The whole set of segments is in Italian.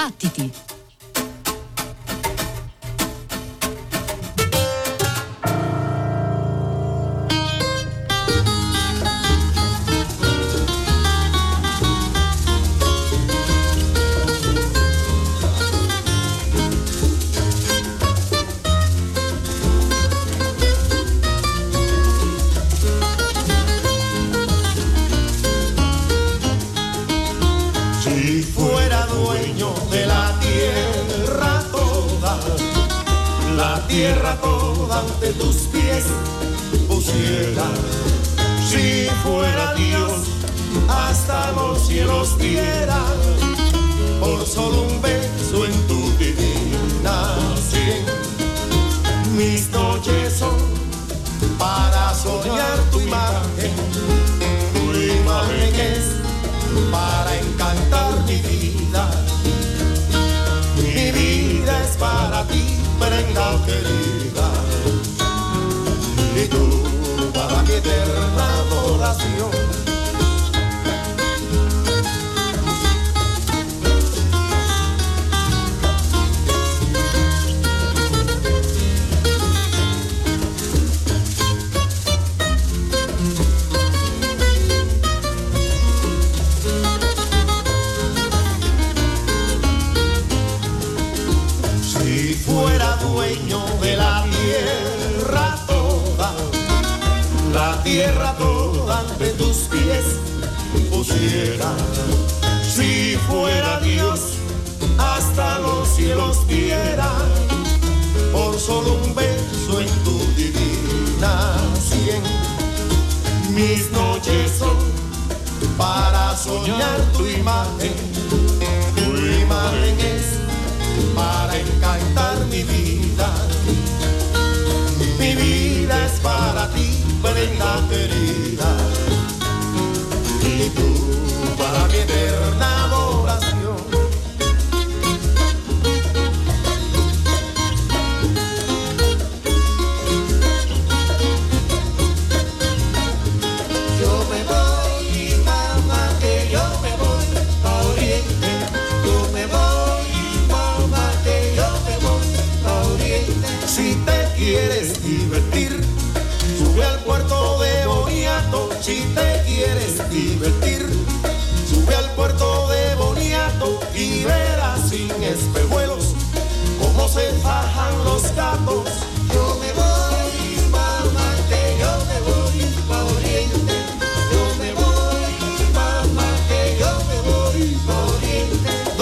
Battiti!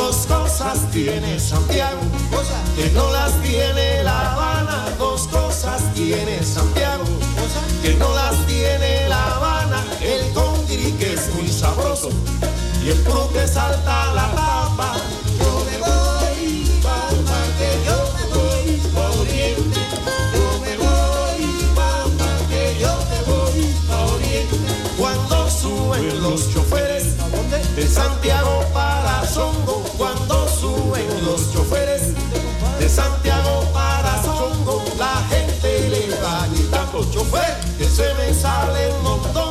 dos cosas tiene Santiago, cosa. que no las tiene La Habana. Dos cosas tiene Santiago, cosa. que no las tiene La Habana. El congri que es muy sabroso y el club que salta la de Santiago para Songo cuando suben los choferes de Santiago para Songo la gente le va gritando chofer que se me sale el montón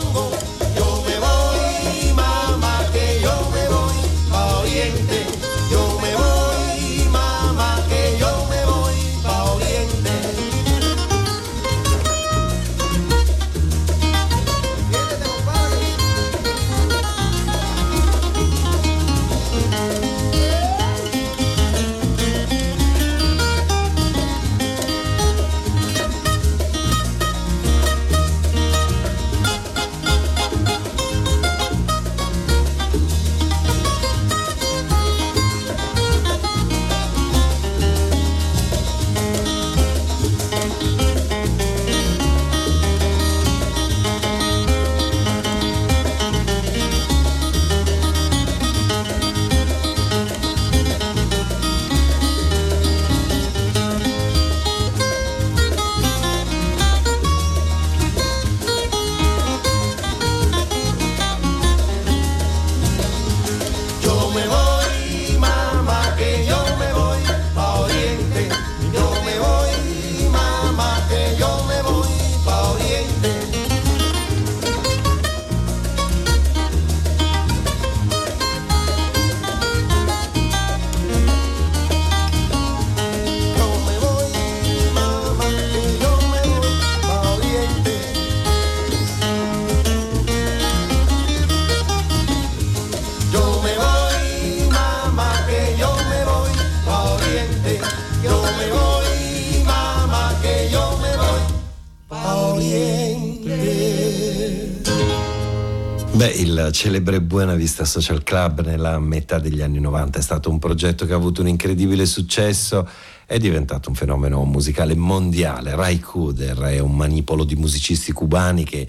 Celebre Buena Vista Social Club nella metà degli anni 90 è stato un progetto che ha avuto un incredibile successo è diventato un fenomeno musicale mondiale. Rai Kuder è un manipolo di musicisti cubani che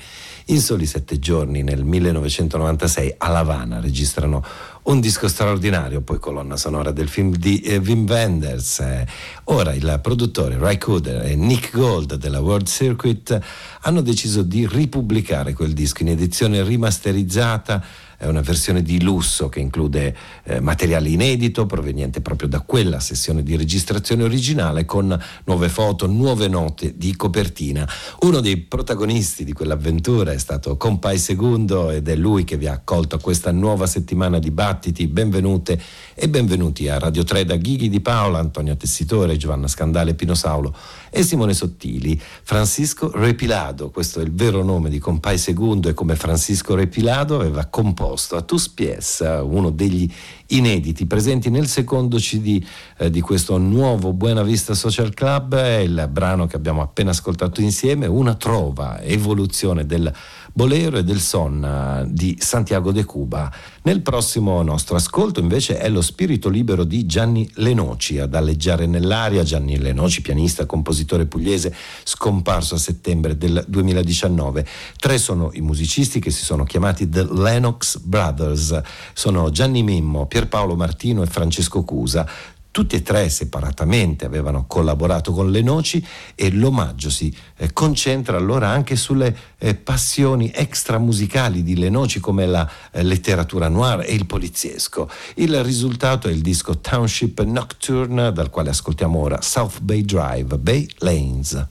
in soli sette giorni nel 1996 a La Habana registrano un disco straordinario, poi colonna sonora del film di eh, Wim Wenders. Eh, ora il produttore Ray Cooder e Nick Gold della World Circuit hanno deciso di ripubblicare quel disco in edizione rimasterizzata è una versione di lusso che include eh, materiale inedito proveniente proprio da quella sessione di registrazione originale con nuove foto, nuove note di copertina. Uno dei protagonisti di quell'avventura è stato Compai Segundo ed è lui che vi ha accolto a questa nuova settimana di battiti. Benvenute e benvenuti a Radio 3 da Ghighi di Paola, Antonio Tessitore, Giovanna Scandale, Pino Saulo e Simone Sottili. Francisco Repilado, questo è il vero nome di Compai Segundo e come Francisco Repilado aveva composto a Tus Pies, uno degli inediti presenti nel secondo CD eh, di questo nuovo Buena Vista Social Club, è il brano che abbiamo appena ascoltato insieme, una trova, evoluzione del Bolero e del Son eh, di Santiago de Cuba. Nel prossimo nostro ascolto invece è lo spirito libero di Gianni Lenoci ad alleggiare nell'aria. Gianni Lenoci, pianista, compositore pugliese, scomparso a settembre del 2019. Tre sono i musicisti che si sono chiamati The Lennox Brothers. Sono Gianni Mimmo, Pierpaolo Martino e Francesco Cusa. Tutti e tre separatamente avevano collaborato con le noci e l'omaggio si eh, concentra allora anche sulle eh, passioni extramusicali di le noci come la eh, letteratura noir e il poliziesco. Il risultato è il disco Township Nocturne dal quale ascoltiamo ora South Bay Drive, Bay Lanes.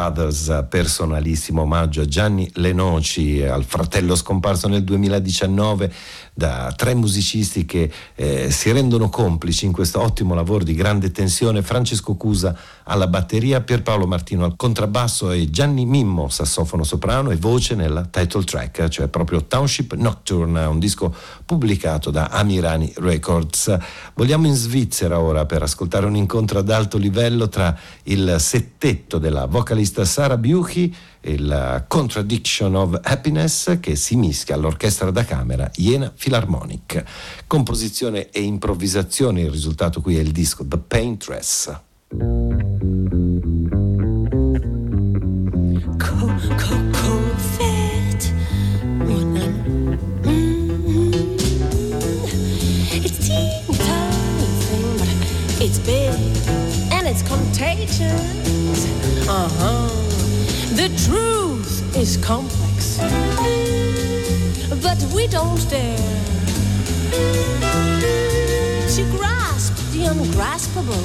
Brothers, personalissimo omaggio a Gianni Lenoci, al fratello scomparso nel 2019 da tre musicisti che eh, si rendono complici in questo ottimo lavoro di grande tensione, Francesco Cusa alla batteria, Pierpaolo Martino al contrabbasso e Gianni Mimmo, sassofono soprano e voce nella title track, cioè proprio Township Nocturne, un disco pubblicato da Amirani Records. Vogliamo in Svizzera ora per ascoltare un incontro ad alto livello tra il settetto della vocalista Sara Biuchi il Contradiction of Happiness che si mischia all'orchestra da camera Iena Philharmonic. Composizione e improvvisazione, il risultato qui è il disco The Paintress. Is complex, but we don't dare to grasp the ungraspable.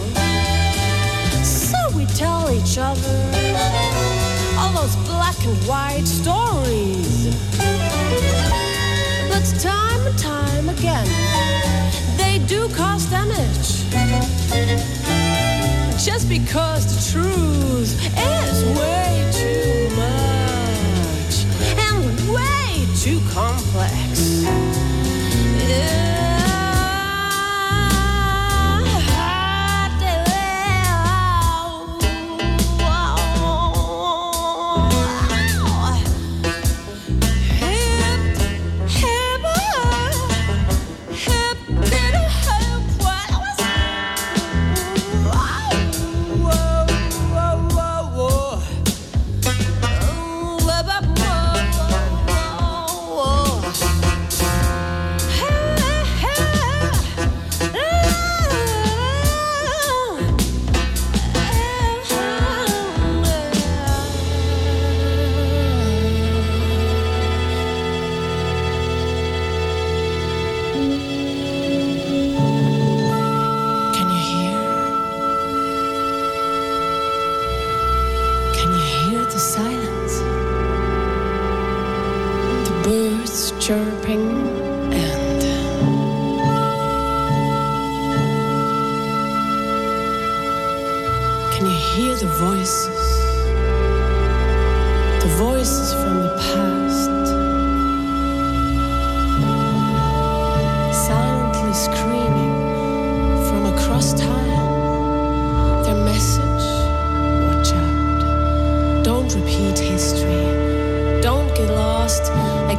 So we tell each other all those black and white stories. But time and time again, they do cause damage. Just because the truth is way too Two cars.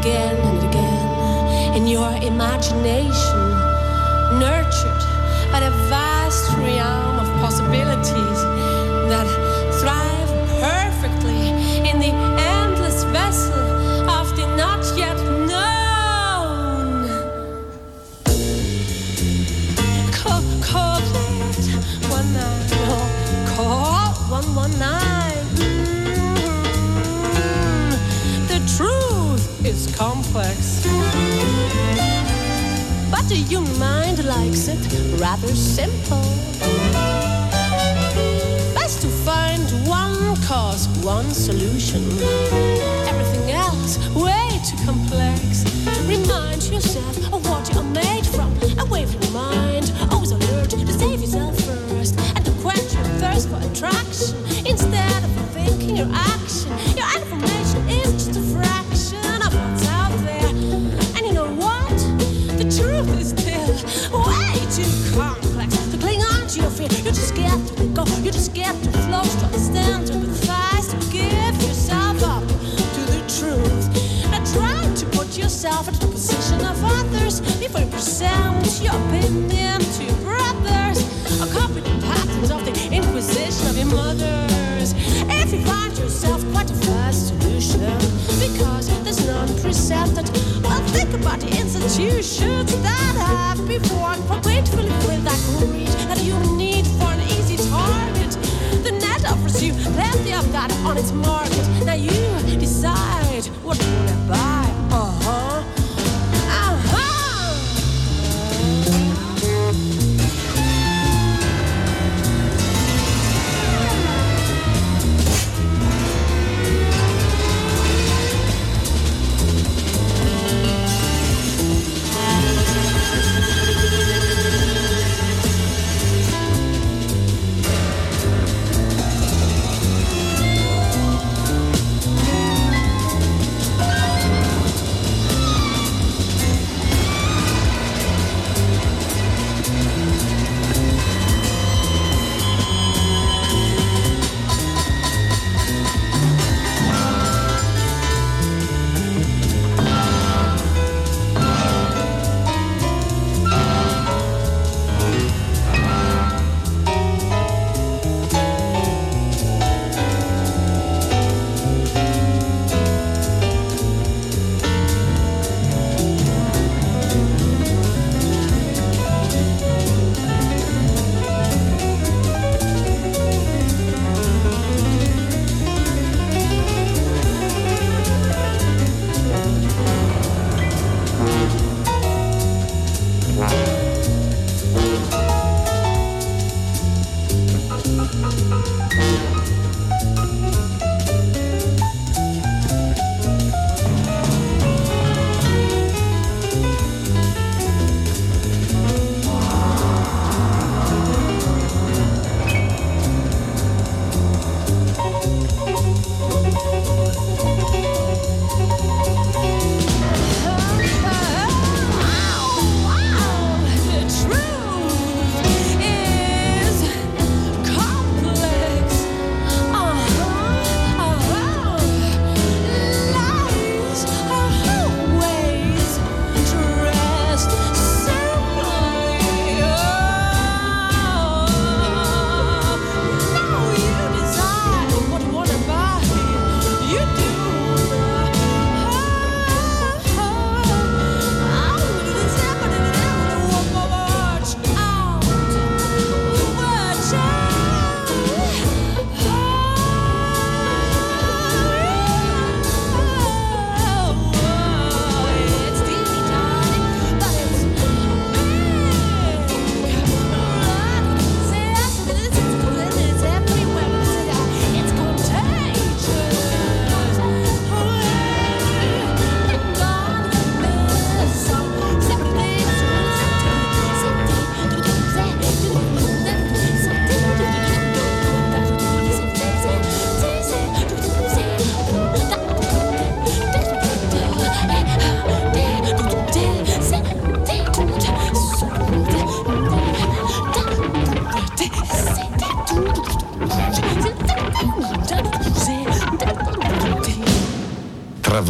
again and again. In your imagination, nurtured by the that the young mind likes it rather simple. Best to find one cause, one solution. Everything else way too complex. Remind yourself of what you're made from. You just get too close to understand, to empathize, to give yourself up to the truth. And try to put yourself into the position of others before you present your opinion to your brothers. A copy the patterns of the Inquisition of your mothers. If you find yourself quite a fast solution, because there's none precepted, well, think about the institutions that have been formed for gratefully got on its mark.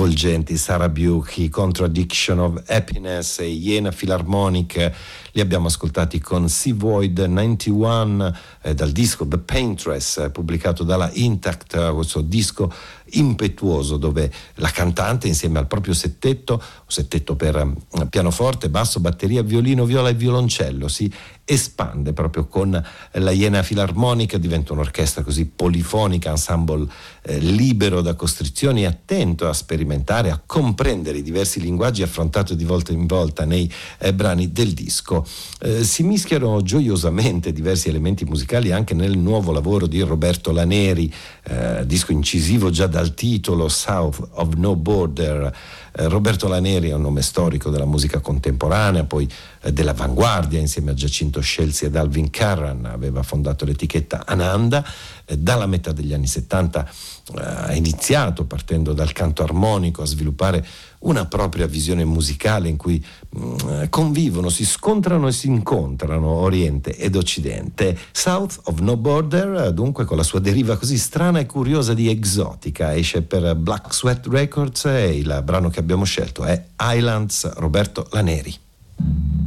Travolgenti Sarah Bucchi, Contradiction of Happiness e Iena Philharmonic li abbiamo ascoltati con Sea Void 91 eh, dal disco The Paintress eh, pubblicato dalla Intact, questo disco impetuoso dove la cantante insieme al proprio settetto, settetto per eh, pianoforte, basso, batteria, violino, viola e violoncello, si espande proprio con la Iena Filarmonica, diventa un'orchestra così polifonica, ensemble eh, libero da costrizioni, attento a sperimentare, a comprendere i diversi linguaggi affrontato di volta in volta nei eh, brani del disco. Eh, si mischiano gioiosamente diversi elementi musicali anche nel nuovo lavoro di Roberto Laneri, eh, disco incisivo già dal titolo South of No Border. Eh, Roberto Laneri è un nome storico della musica contemporanea, poi eh, dell'avanguardia insieme a Giacinto Scelsi ed Alvin Carran, aveva fondato l'etichetta Ananda, dalla metà degli anni 70 ha iniziato partendo dal canto armonico a sviluppare una propria visione musicale in cui mm, convivono, si scontrano e si incontrano Oriente ed Occidente. South of No Border, dunque con la sua deriva così strana e curiosa di esotica, esce per Black Sweat Records e il brano che abbiamo scelto è Islands Roberto Laneri.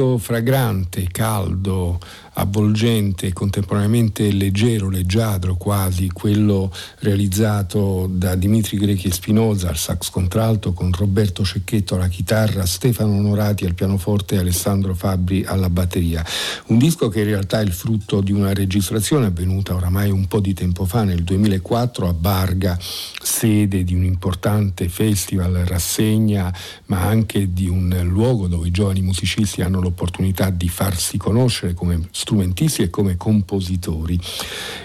Disco fragrante, caldo, avvolgente e contemporaneamente leggero, leggiadro quasi, quello realizzato da Dimitri Grechi e Spinoza al sax contralto con Roberto Cecchetto alla chitarra, Stefano Onorati al pianoforte e Alessandro Fabri alla batteria. Un disco che in realtà è il frutto di una registrazione avvenuta oramai un po' di tempo fa, nel 2004 a Barga, sede di un importante festival, rassegna, ma anche di un luogo dove i giovani musicisti hanno l'opportunità di farsi conoscere come strumenti strumentisti e come compositori.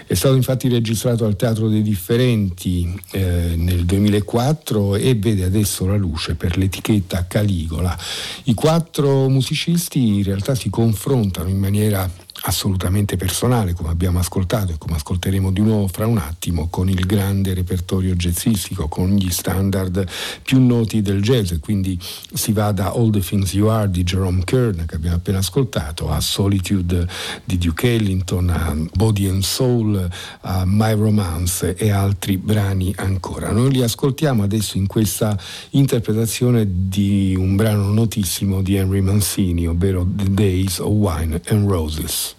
È stato infatti registrato al Teatro dei Differenti eh, nel 2004 e vede adesso la luce per l'etichetta Caligola. I quattro musicisti in realtà si confrontano in maniera assolutamente personale, come abbiamo ascoltato e come ascolteremo di nuovo fra un attimo, con il grande repertorio jazzistico, con gli standard più noti del jazz. Quindi si va da All the Things You Are di Jerome Kern, che abbiamo appena ascoltato, a Solitude di Duke Ellington, a Body and Soul, a My Romance e altri brani ancora. Noi li ascoltiamo adesso in questa interpretazione di un brano notissimo di Henry Mancini, ovvero The Days of Wine and Roses.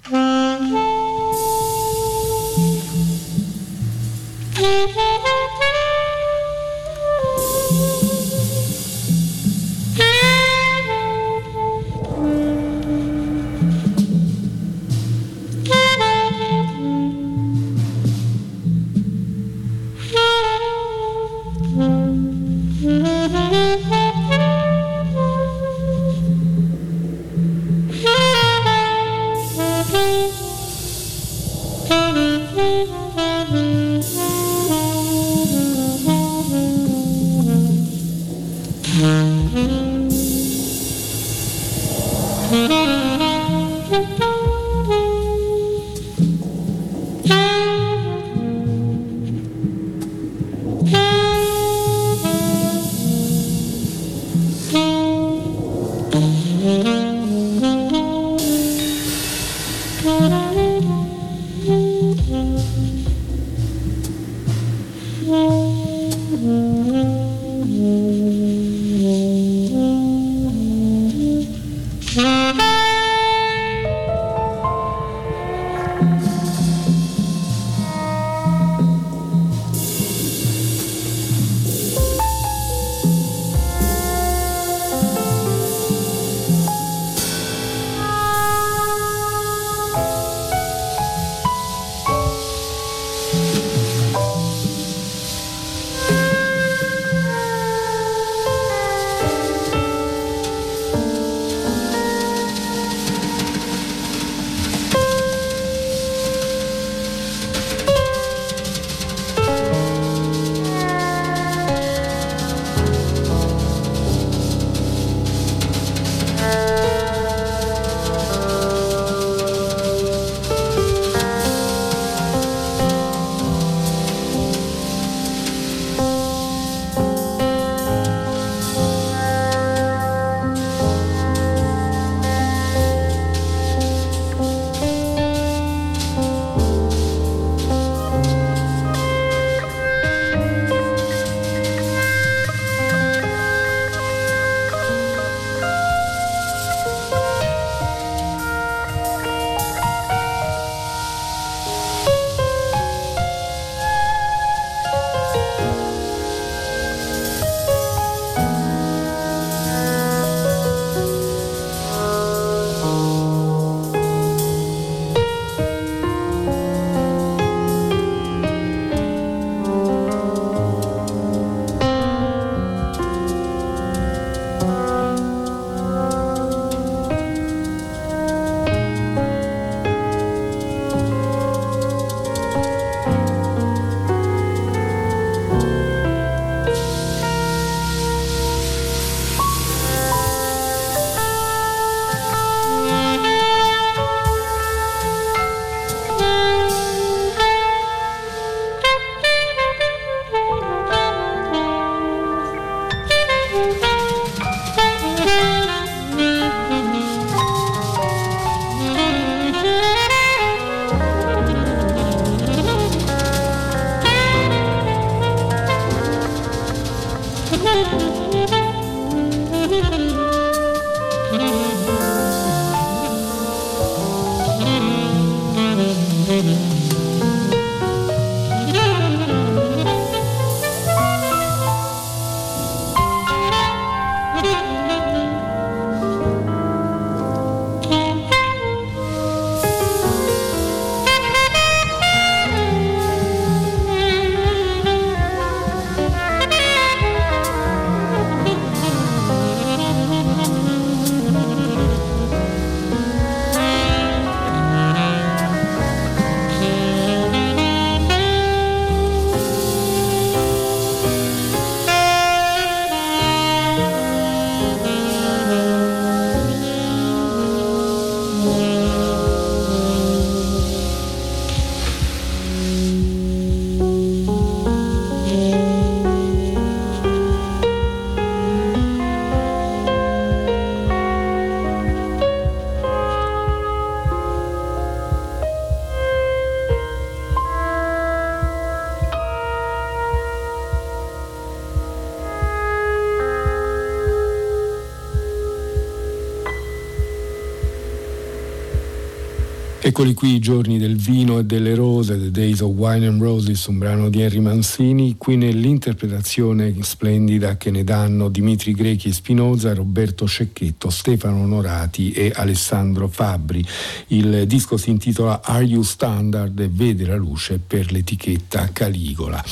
Eccoli qui i giorni del vino e delle rose, The Days of Wine and Roses, un brano di Henry Mancini, qui nell'interpretazione splendida che ne danno Dimitri Grechi e Spinoza, Roberto Cecchetto, Stefano Onorati e Alessandro Fabbri. Il disco si intitola Are You Standard e vede la luce per l'etichetta Caligola.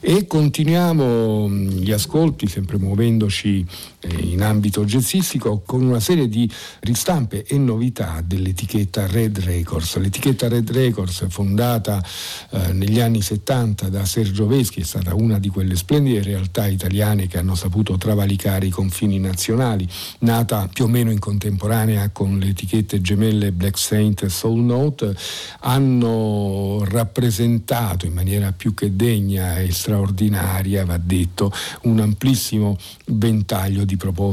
E continuiamo mm, gli ascolti, sempre muovendoci in ambito jazzistico, con una serie di ristampe e novità dell'etichetta Red Records. L'etichetta Red Records, fondata eh, negli anni 70 da Sergio Veschi, è stata una di quelle splendide realtà italiane che hanno saputo travalicare i confini nazionali, nata più o meno in contemporanea con le etichette gemelle Black Saint e Soul Note, hanno rappresentato in maniera più che degna e straordinaria, va detto, un amplissimo ventaglio di proposte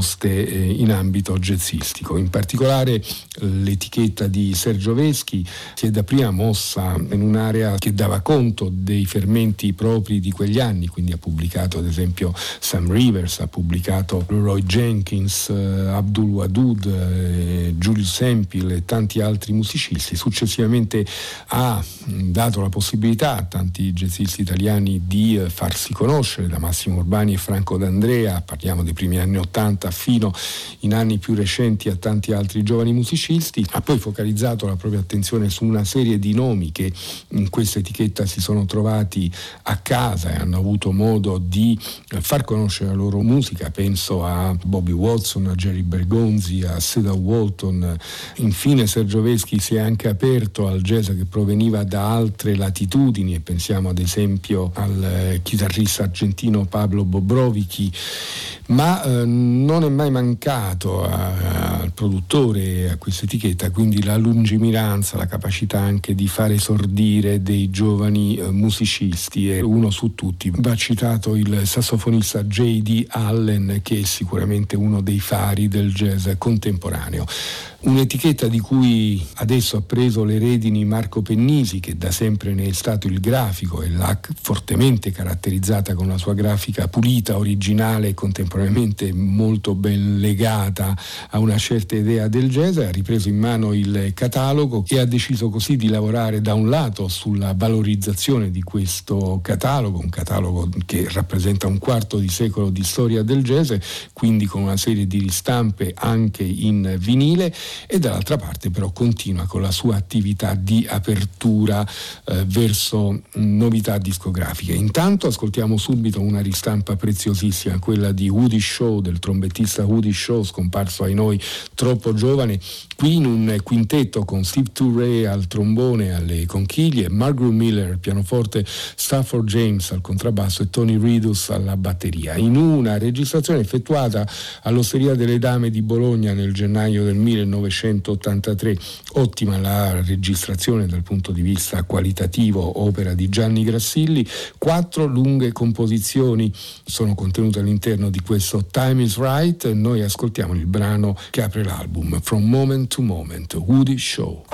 eh, in ambito jazzistico. In particolare l'etichetta di Sergio Veschi si è da prima mossa in un'area che dava conto dei fermenti propri di quegli anni, quindi ha pubblicato ad esempio Sam Rivers, ha pubblicato Roy Jenkins, eh, Abdul Wadud, eh, Julius Empil e tanti altri musicisti. Successivamente ha dato la possibilità a tanti jazzisti italiani di farsi conoscere da Massimo Urbani e Franco D'Andrea, parliamo dei primi anni Ottanta, fino in anni più recenti a tanti altri giovani musicisti, ha poi focalizzato la propria attenzione su una serie di nomi che in questa etichetta si sono trovati a casa e hanno avuto modo di far conoscere la loro musica, penso a Bobby Watson, a Jerry Bergonzi, a Seda Walton, infine Sergio Veschi si è anche aperto al jazz che proveniva da altre latitudini e pensiamo ad esempio al eh, chitarrista argentino Pablo Bobrovichi, ma eh, non è mai mancato al produttore a questa etichetta quindi la lungimiranza, la capacità anche di fare esordire dei giovani eh, musicisti e uno su tutti va citato il sassofonista J.D. Allen che è sicuramente uno dei fari del jazz contemporaneo. Un'etichetta di cui adesso ha preso le redini Marco Pennisi, che da sempre ne è stato il grafico e l'ha fortemente caratterizzata con la sua grafica pulita, originale e contemporaneamente molto ben legata a una certa idea del jazz, ha ripreso in mano il catalogo e ha deciso così di lavorare da un lato sulla valorizzazione di questo catalogo, un catalogo che rappresenta un quarto di secolo di storia del jazz, quindi con una serie di ristampe anche in vinile e dall'altra parte però continua con la sua attività di apertura eh, verso novità discografiche. Intanto ascoltiamo subito una ristampa preziosissima, quella di Woody Shaw, del trombettista Woody Shaw, scomparso ai noi troppo giovane, qui in un quintetto con Steve Turray al trombone alle conchiglie, Margaret Miller al pianoforte, Stafford James al contrabbasso e Tony Ridus alla batteria, in una registrazione effettuata all'Osteria delle Dame di Bologna nel gennaio del 1900 1983. Ottima la registrazione dal punto di vista qualitativo, opera di Gianni Grassilli. Quattro lunghe composizioni sono contenute all'interno di questo Time is Right. Noi ascoltiamo il brano che apre l'album From Moment to Moment, Woody Show.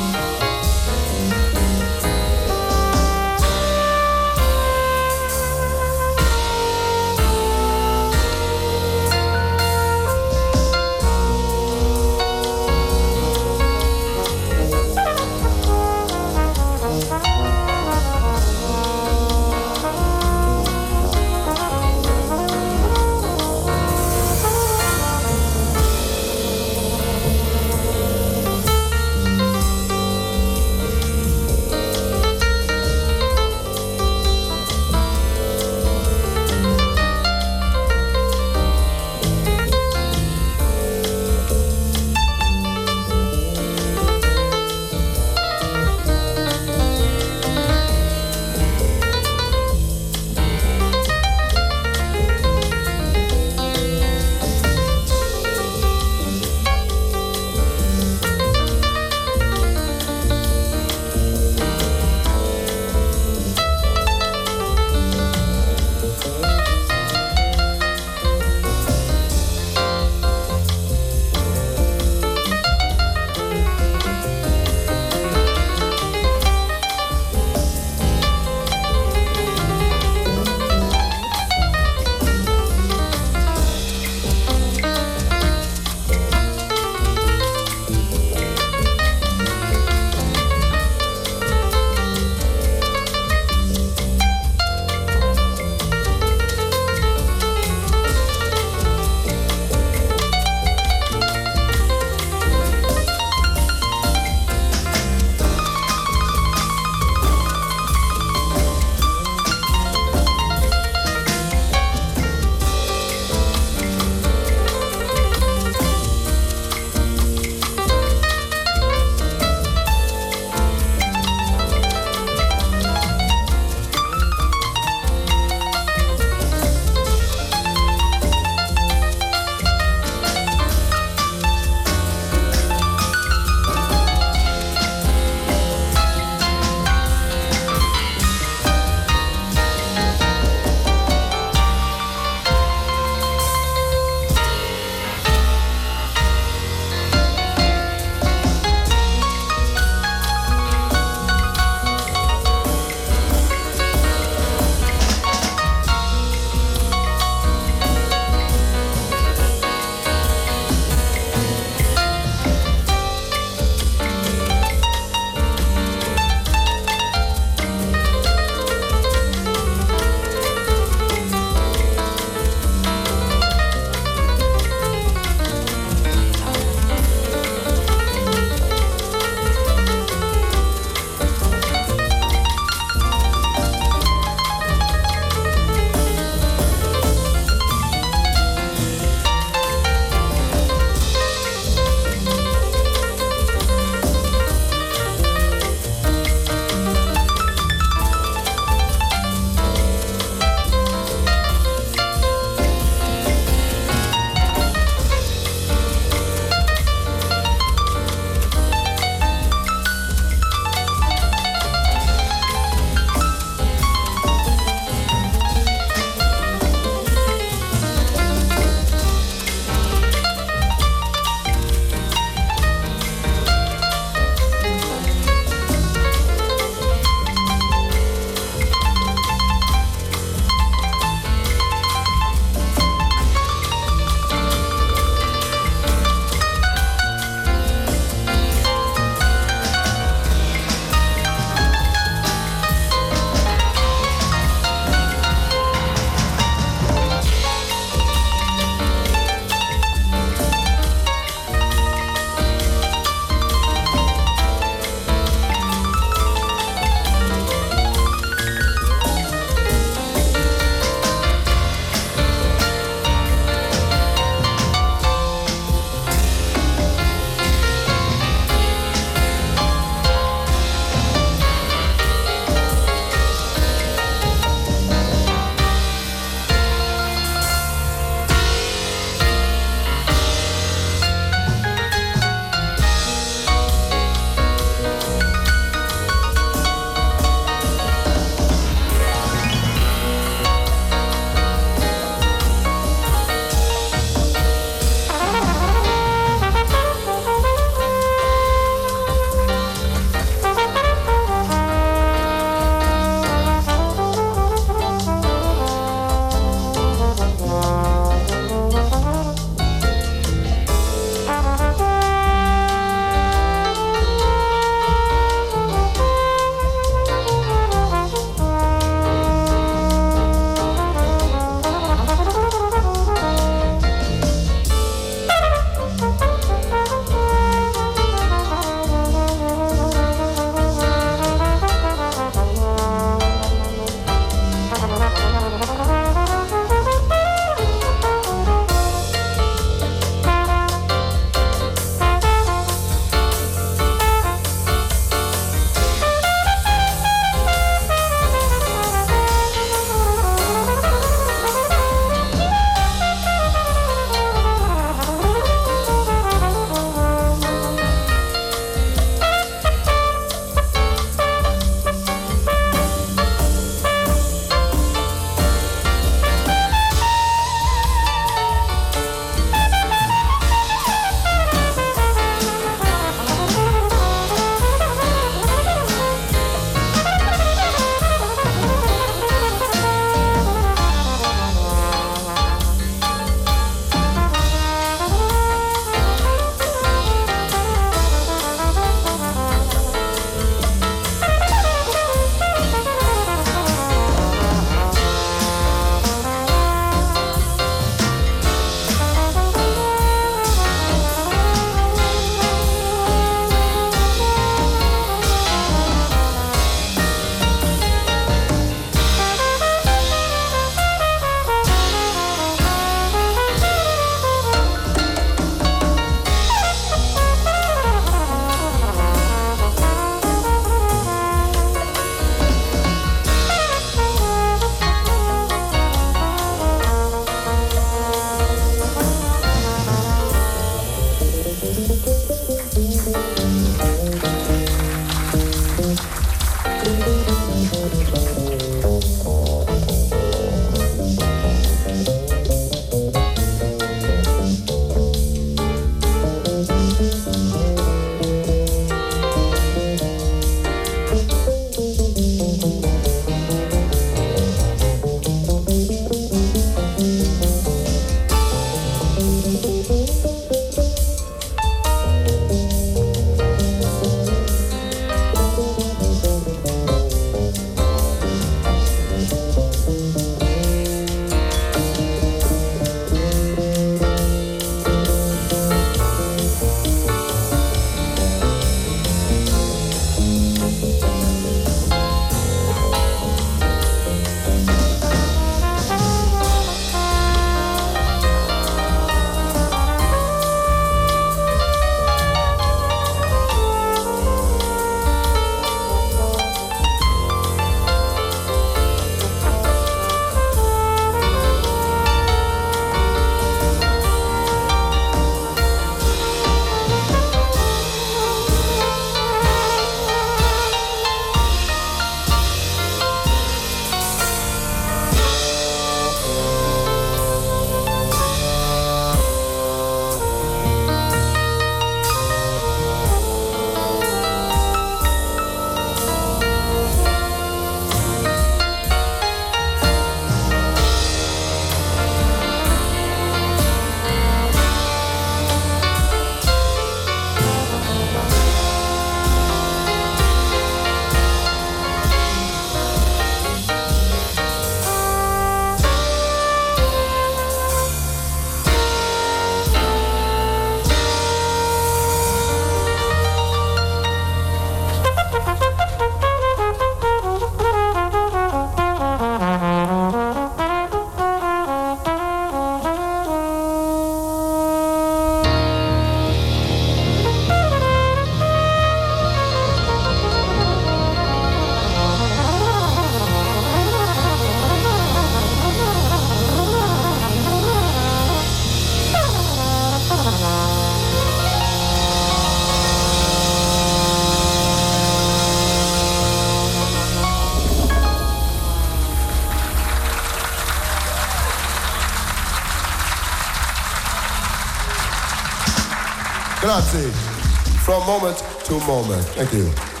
From moment to moment. Thank you.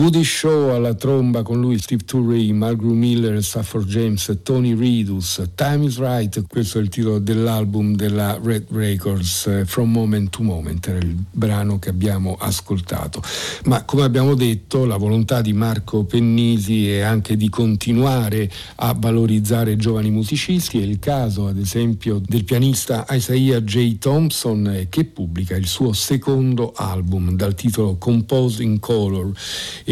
Woody Shaw alla tromba con lui Steve Turrey, Margaret Miller, Stafford James, Tony Ridus, Time is Right, questo è il titolo dell'album della Red Records, eh, From Moment to Moment, era il brano che abbiamo ascoltato. Ma come abbiamo detto, la volontà di Marco Pennisi è anche di continuare a valorizzare giovani musicisti, è il caso ad esempio del pianista Isaiah J. Thompson eh, che pubblica il suo secondo album dal titolo Compose in Color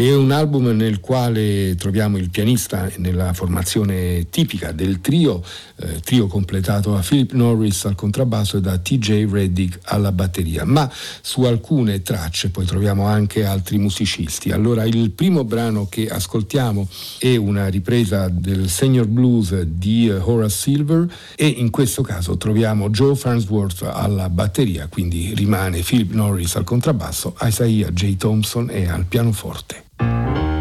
è un album nel quale troviamo il pianista nella formazione tipica del trio, eh, trio completato da Philip Norris al contrabbasso e da TJ Reddick alla batteria, ma su alcune tracce poi troviamo anche altri musicisti. Allora il primo brano che ascoltiamo è una ripresa del Senior Blues di eh, Horace Silver e in questo caso troviamo Joe Farnsworth alla batteria, quindi rimane Philip Norris al contrabbasso, Isaiah J. Thompson e al pianoforte. Thank you.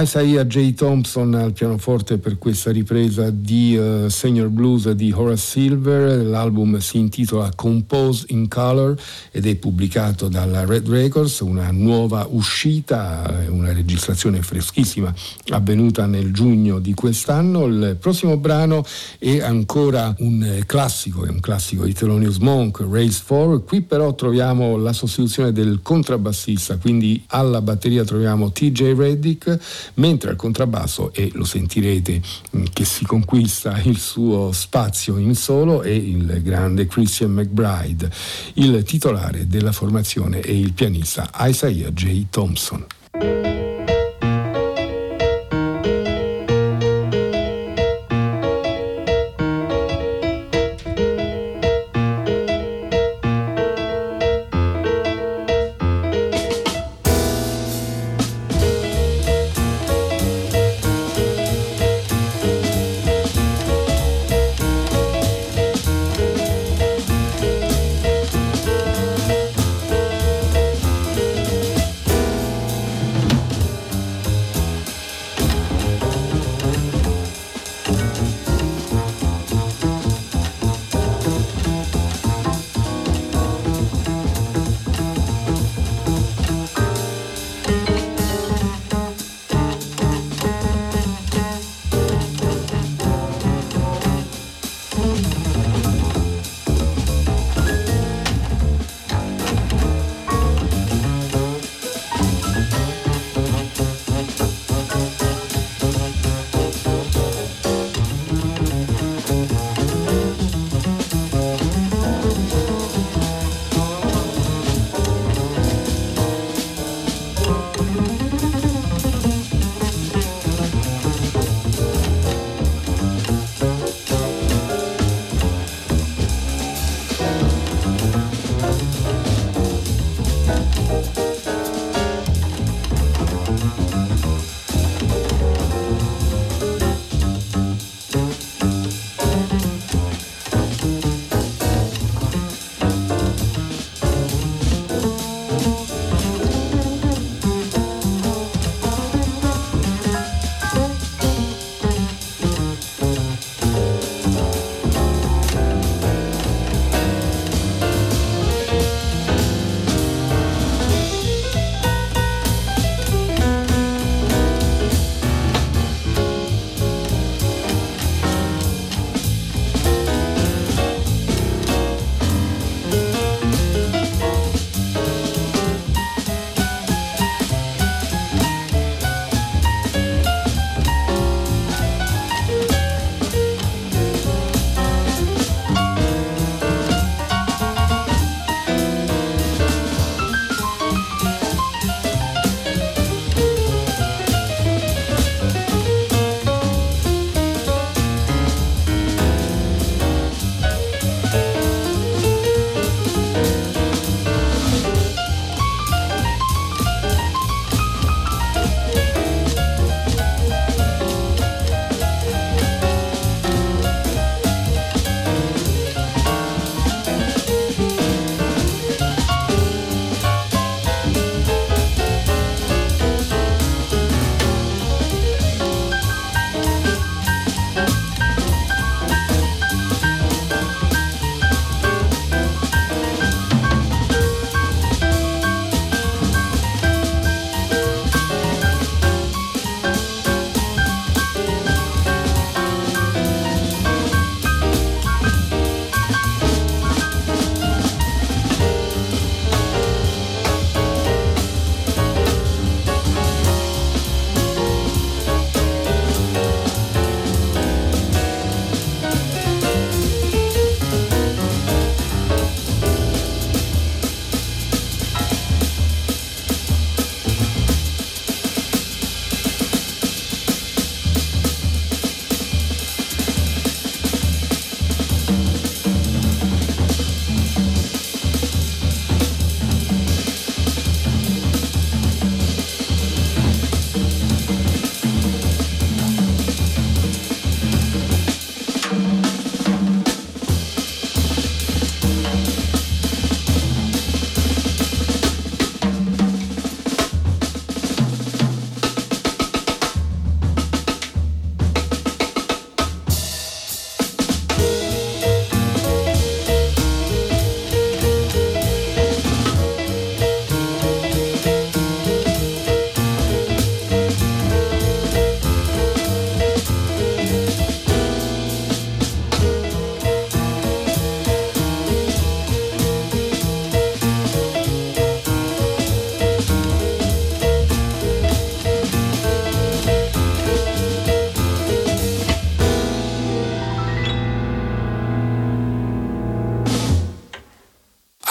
Isaiah J. Thompson al pianoforte per questa ripresa di uh, Senior Blues di Horace Silver. L'album si intitola Compose in Color ed è pubblicato dalla Red Records, una nuova uscita, una registrazione freschissima avvenuta nel giugno di quest'anno. Il prossimo brano è ancora un classico, è un classico di Thelonious Monk, Race 4. Qui però troviamo la sostituzione del contrabbassista, quindi alla batteria troviamo TJ Reddick mentre al contrabbasso, e lo sentirete mm, che si conquista il suo spazio in solo, è il grande Christian McBride. Il titolare della formazione è il pianista Isaiah J. Thompson.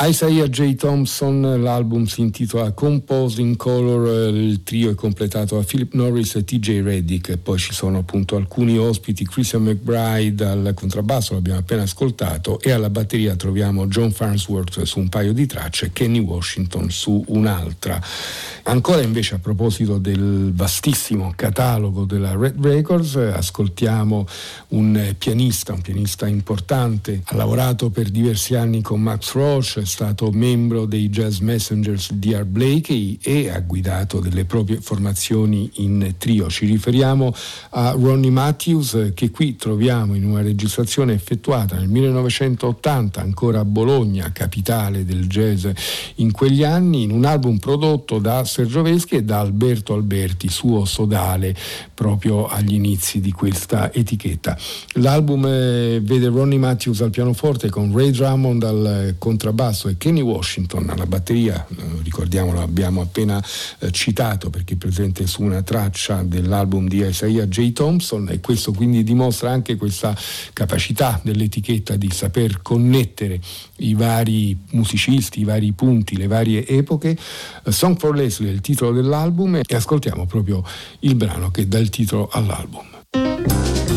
Isaiah J. Thompson, l'album si intitola Compose in Color, il trio è completato da Philip Norris e TJ Reddick poi ci sono appunto alcuni ospiti, Christian McBride al contrabbasso, l'abbiamo appena ascoltato, e alla batteria troviamo John Farnsworth su un paio di tracce Kenny Washington su un'altra. Ancora invece a proposito del vastissimo catalogo della Red Records, ascoltiamo un pianista, un pianista importante, ha lavorato per diversi anni con Max Roach, è stato membro dei Jazz Messengers di Art Blakey e ha guidato delle proprie formazioni in trio. Ci riferiamo a Ronnie Matthews che qui troviamo in una registrazione effettuata nel 1980 ancora a Bologna, capitale del jazz in quegli anni, in un album prodotto da Sergio e da Alberto Alberti, suo sodale proprio agli inizi di questa etichetta. L'album eh, vede Ronnie Matthews al pianoforte con Ray Drummond al contrabbasso e Kenny Washington alla batteria, eh, ricordiamolo abbiamo appena eh, citato perché è presente su una traccia dell'album di Isaiah J. Thompson e questo quindi dimostra anche questa capacità dell'etichetta di saper connettere i vari musicisti, i vari punti, le varie epoche. Song for Leslie è il titolo dell'album e ascoltiamo proprio il brano che dà il titolo all'album.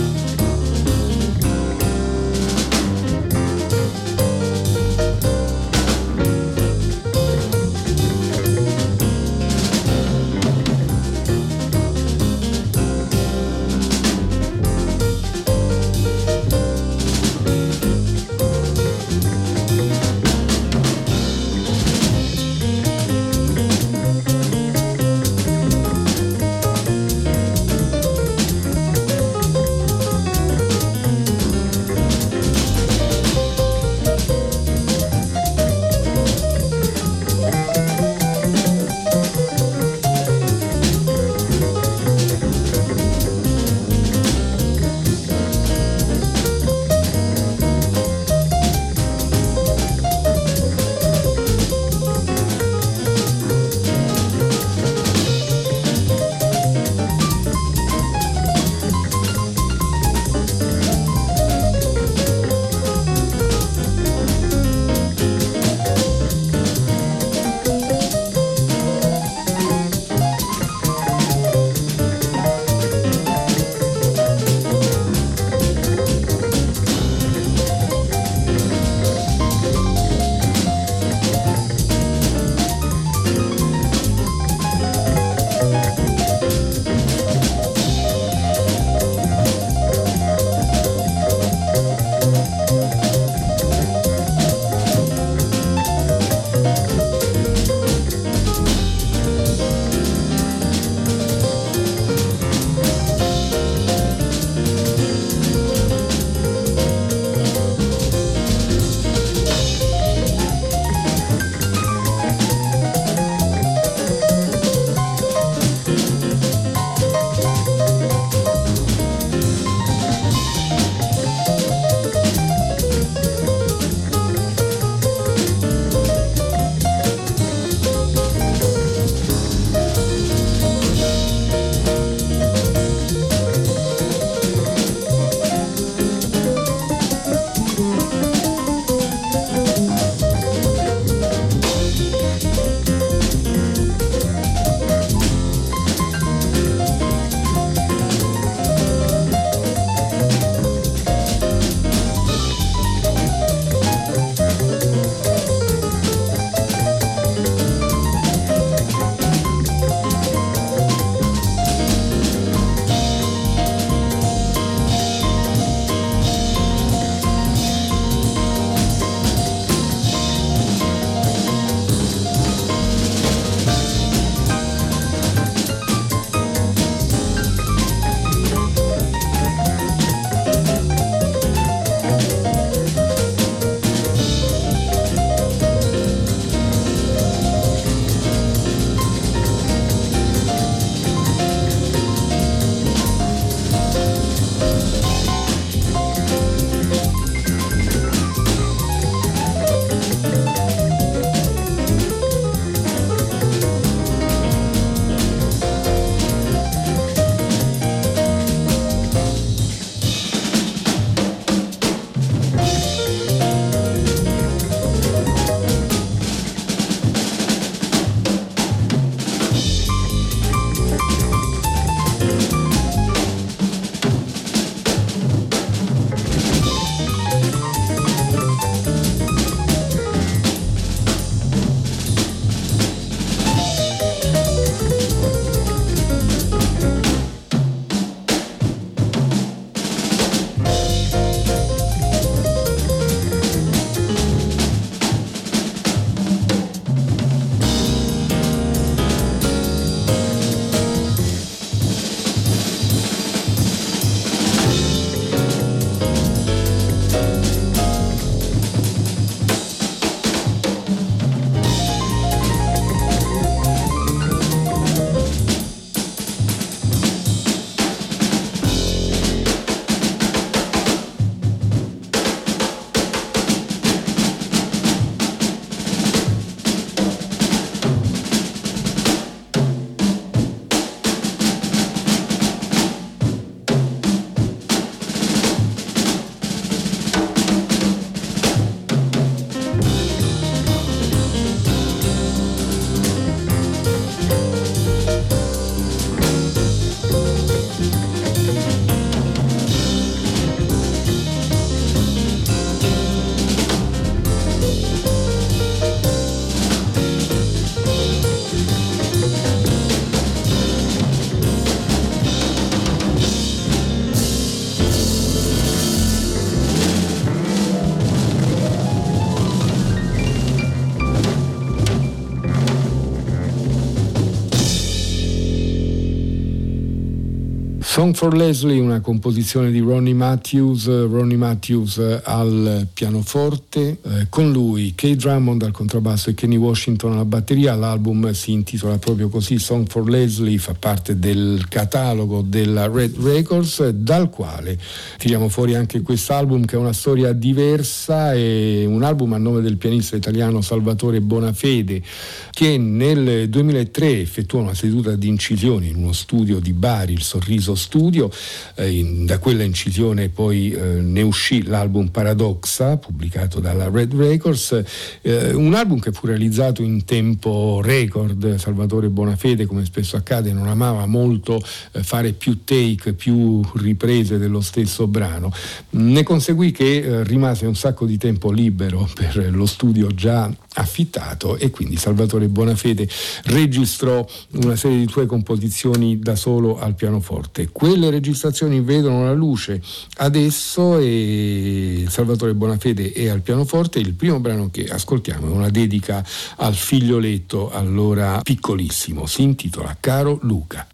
Song for Leslie, una composizione di Ronnie Matthews, Ronnie Matthews al pianoforte, eh, con lui Kay Drummond al contrabbasso e Kenny Washington alla batteria. L'album si intitola proprio così, Song for Leslie, fa parte del catalogo della Red Records, dal quale tiriamo fuori anche quest'album che è una storia diversa, è un album a nome del pianista italiano Salvatore Bonafede, che nel 2003 effettuò una seduta di incisioni in uno studio di Bari, il Sorriso Studio, eh, in, da quella incisione poi eh, ne uscì l'album Paradoxa, pubblicato dalla Red Records, eh, un album che fu realizzato in tempo record, Salvatore Bonafede come spesso accade non amava molto fare più take, più riprese dello stesso brano, ne conseguì che rimase un sacco di tempo libero per lo studio già affittato e quindi Salvatore Bonafede registrò una serie di sue composizioni da solo al pianoforte. Quelle registrazioni vedono la luce adesso e Salvatore Bonafede è al pianoforte. Il primo brano che ascoltiamo è una dedica al figlioletto allora piccolissimo, si intitola Caro Luca.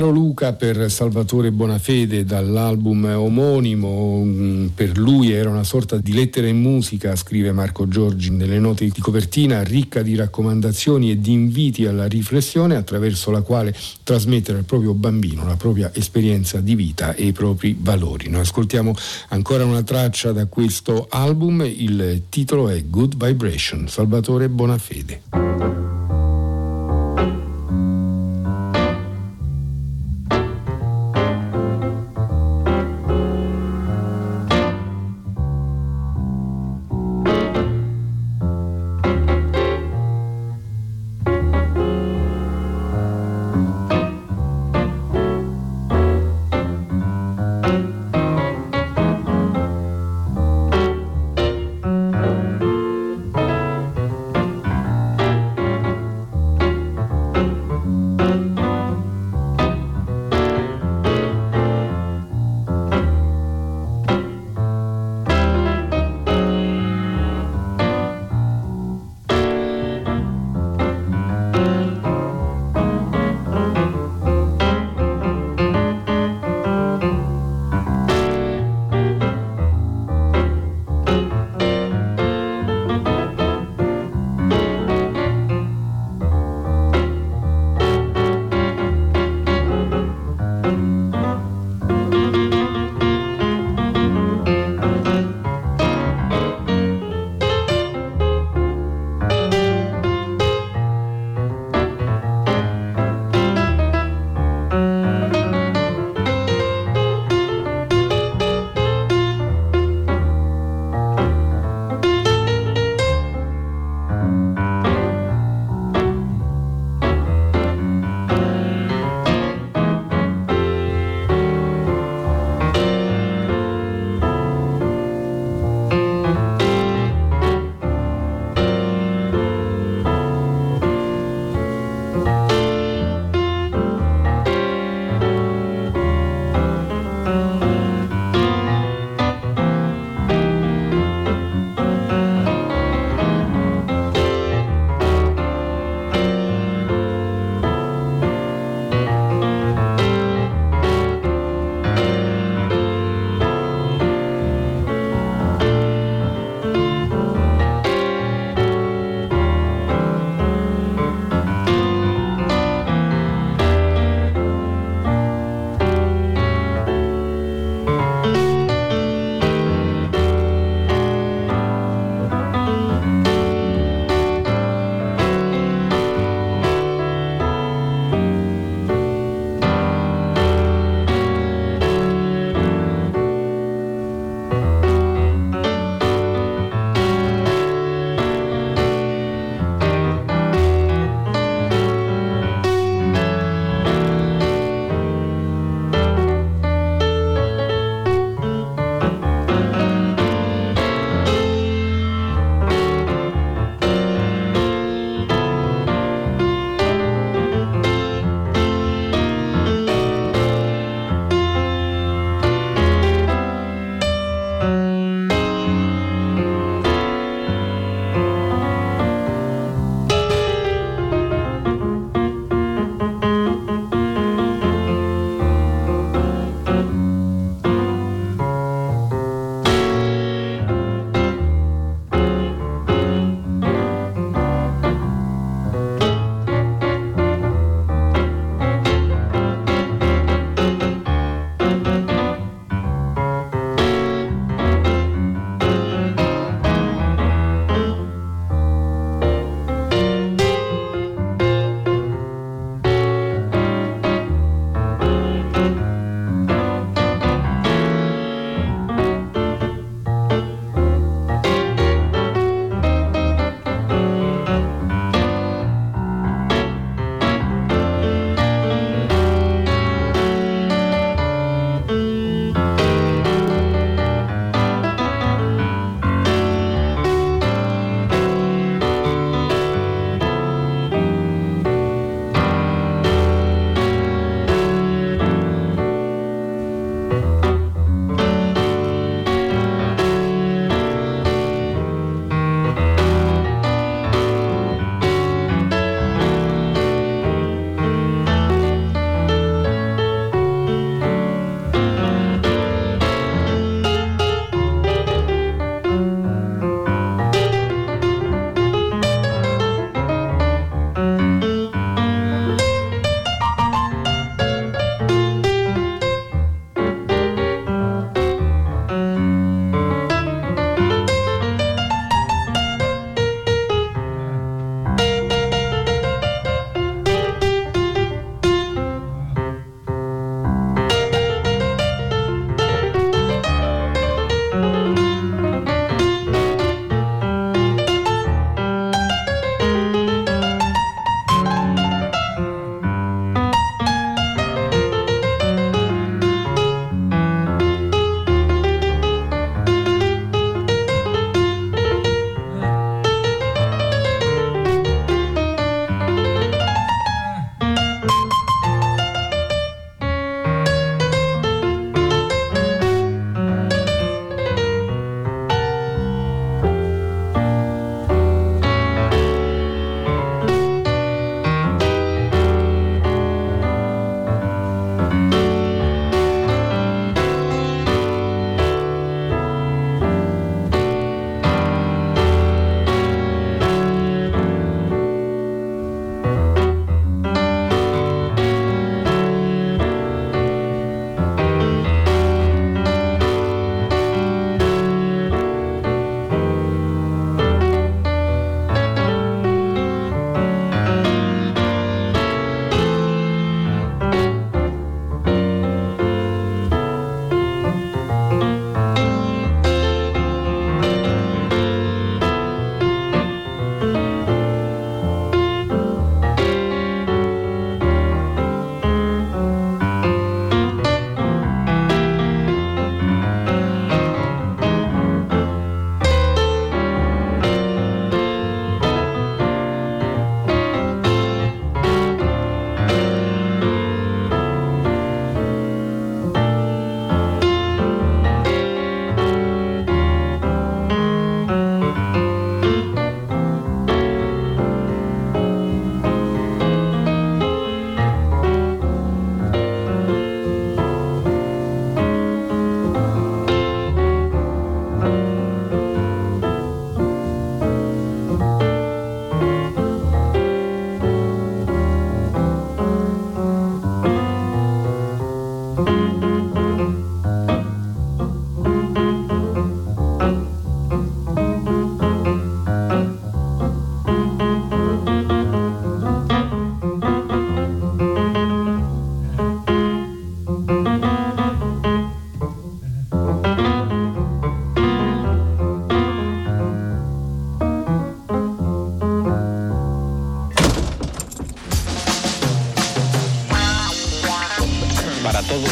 Caro Luca per Salvatore Bonafede dall'album omonimo, mm, per lui era una sorta di lettera in musica, scrive Marco Giorgi nelle note di copertina, ricca di raccomandazioni e di inviti alla riflessione attraverso la quale trasmettere al proprio bambino la propria esperienza di vita e i propri valori. Noi ascoltiamo ancora una traccia da questo album, il titolo è Good Vibration, Salvatore Bonafede.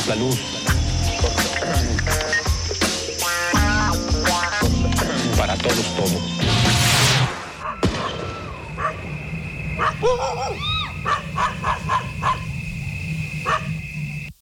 La luz.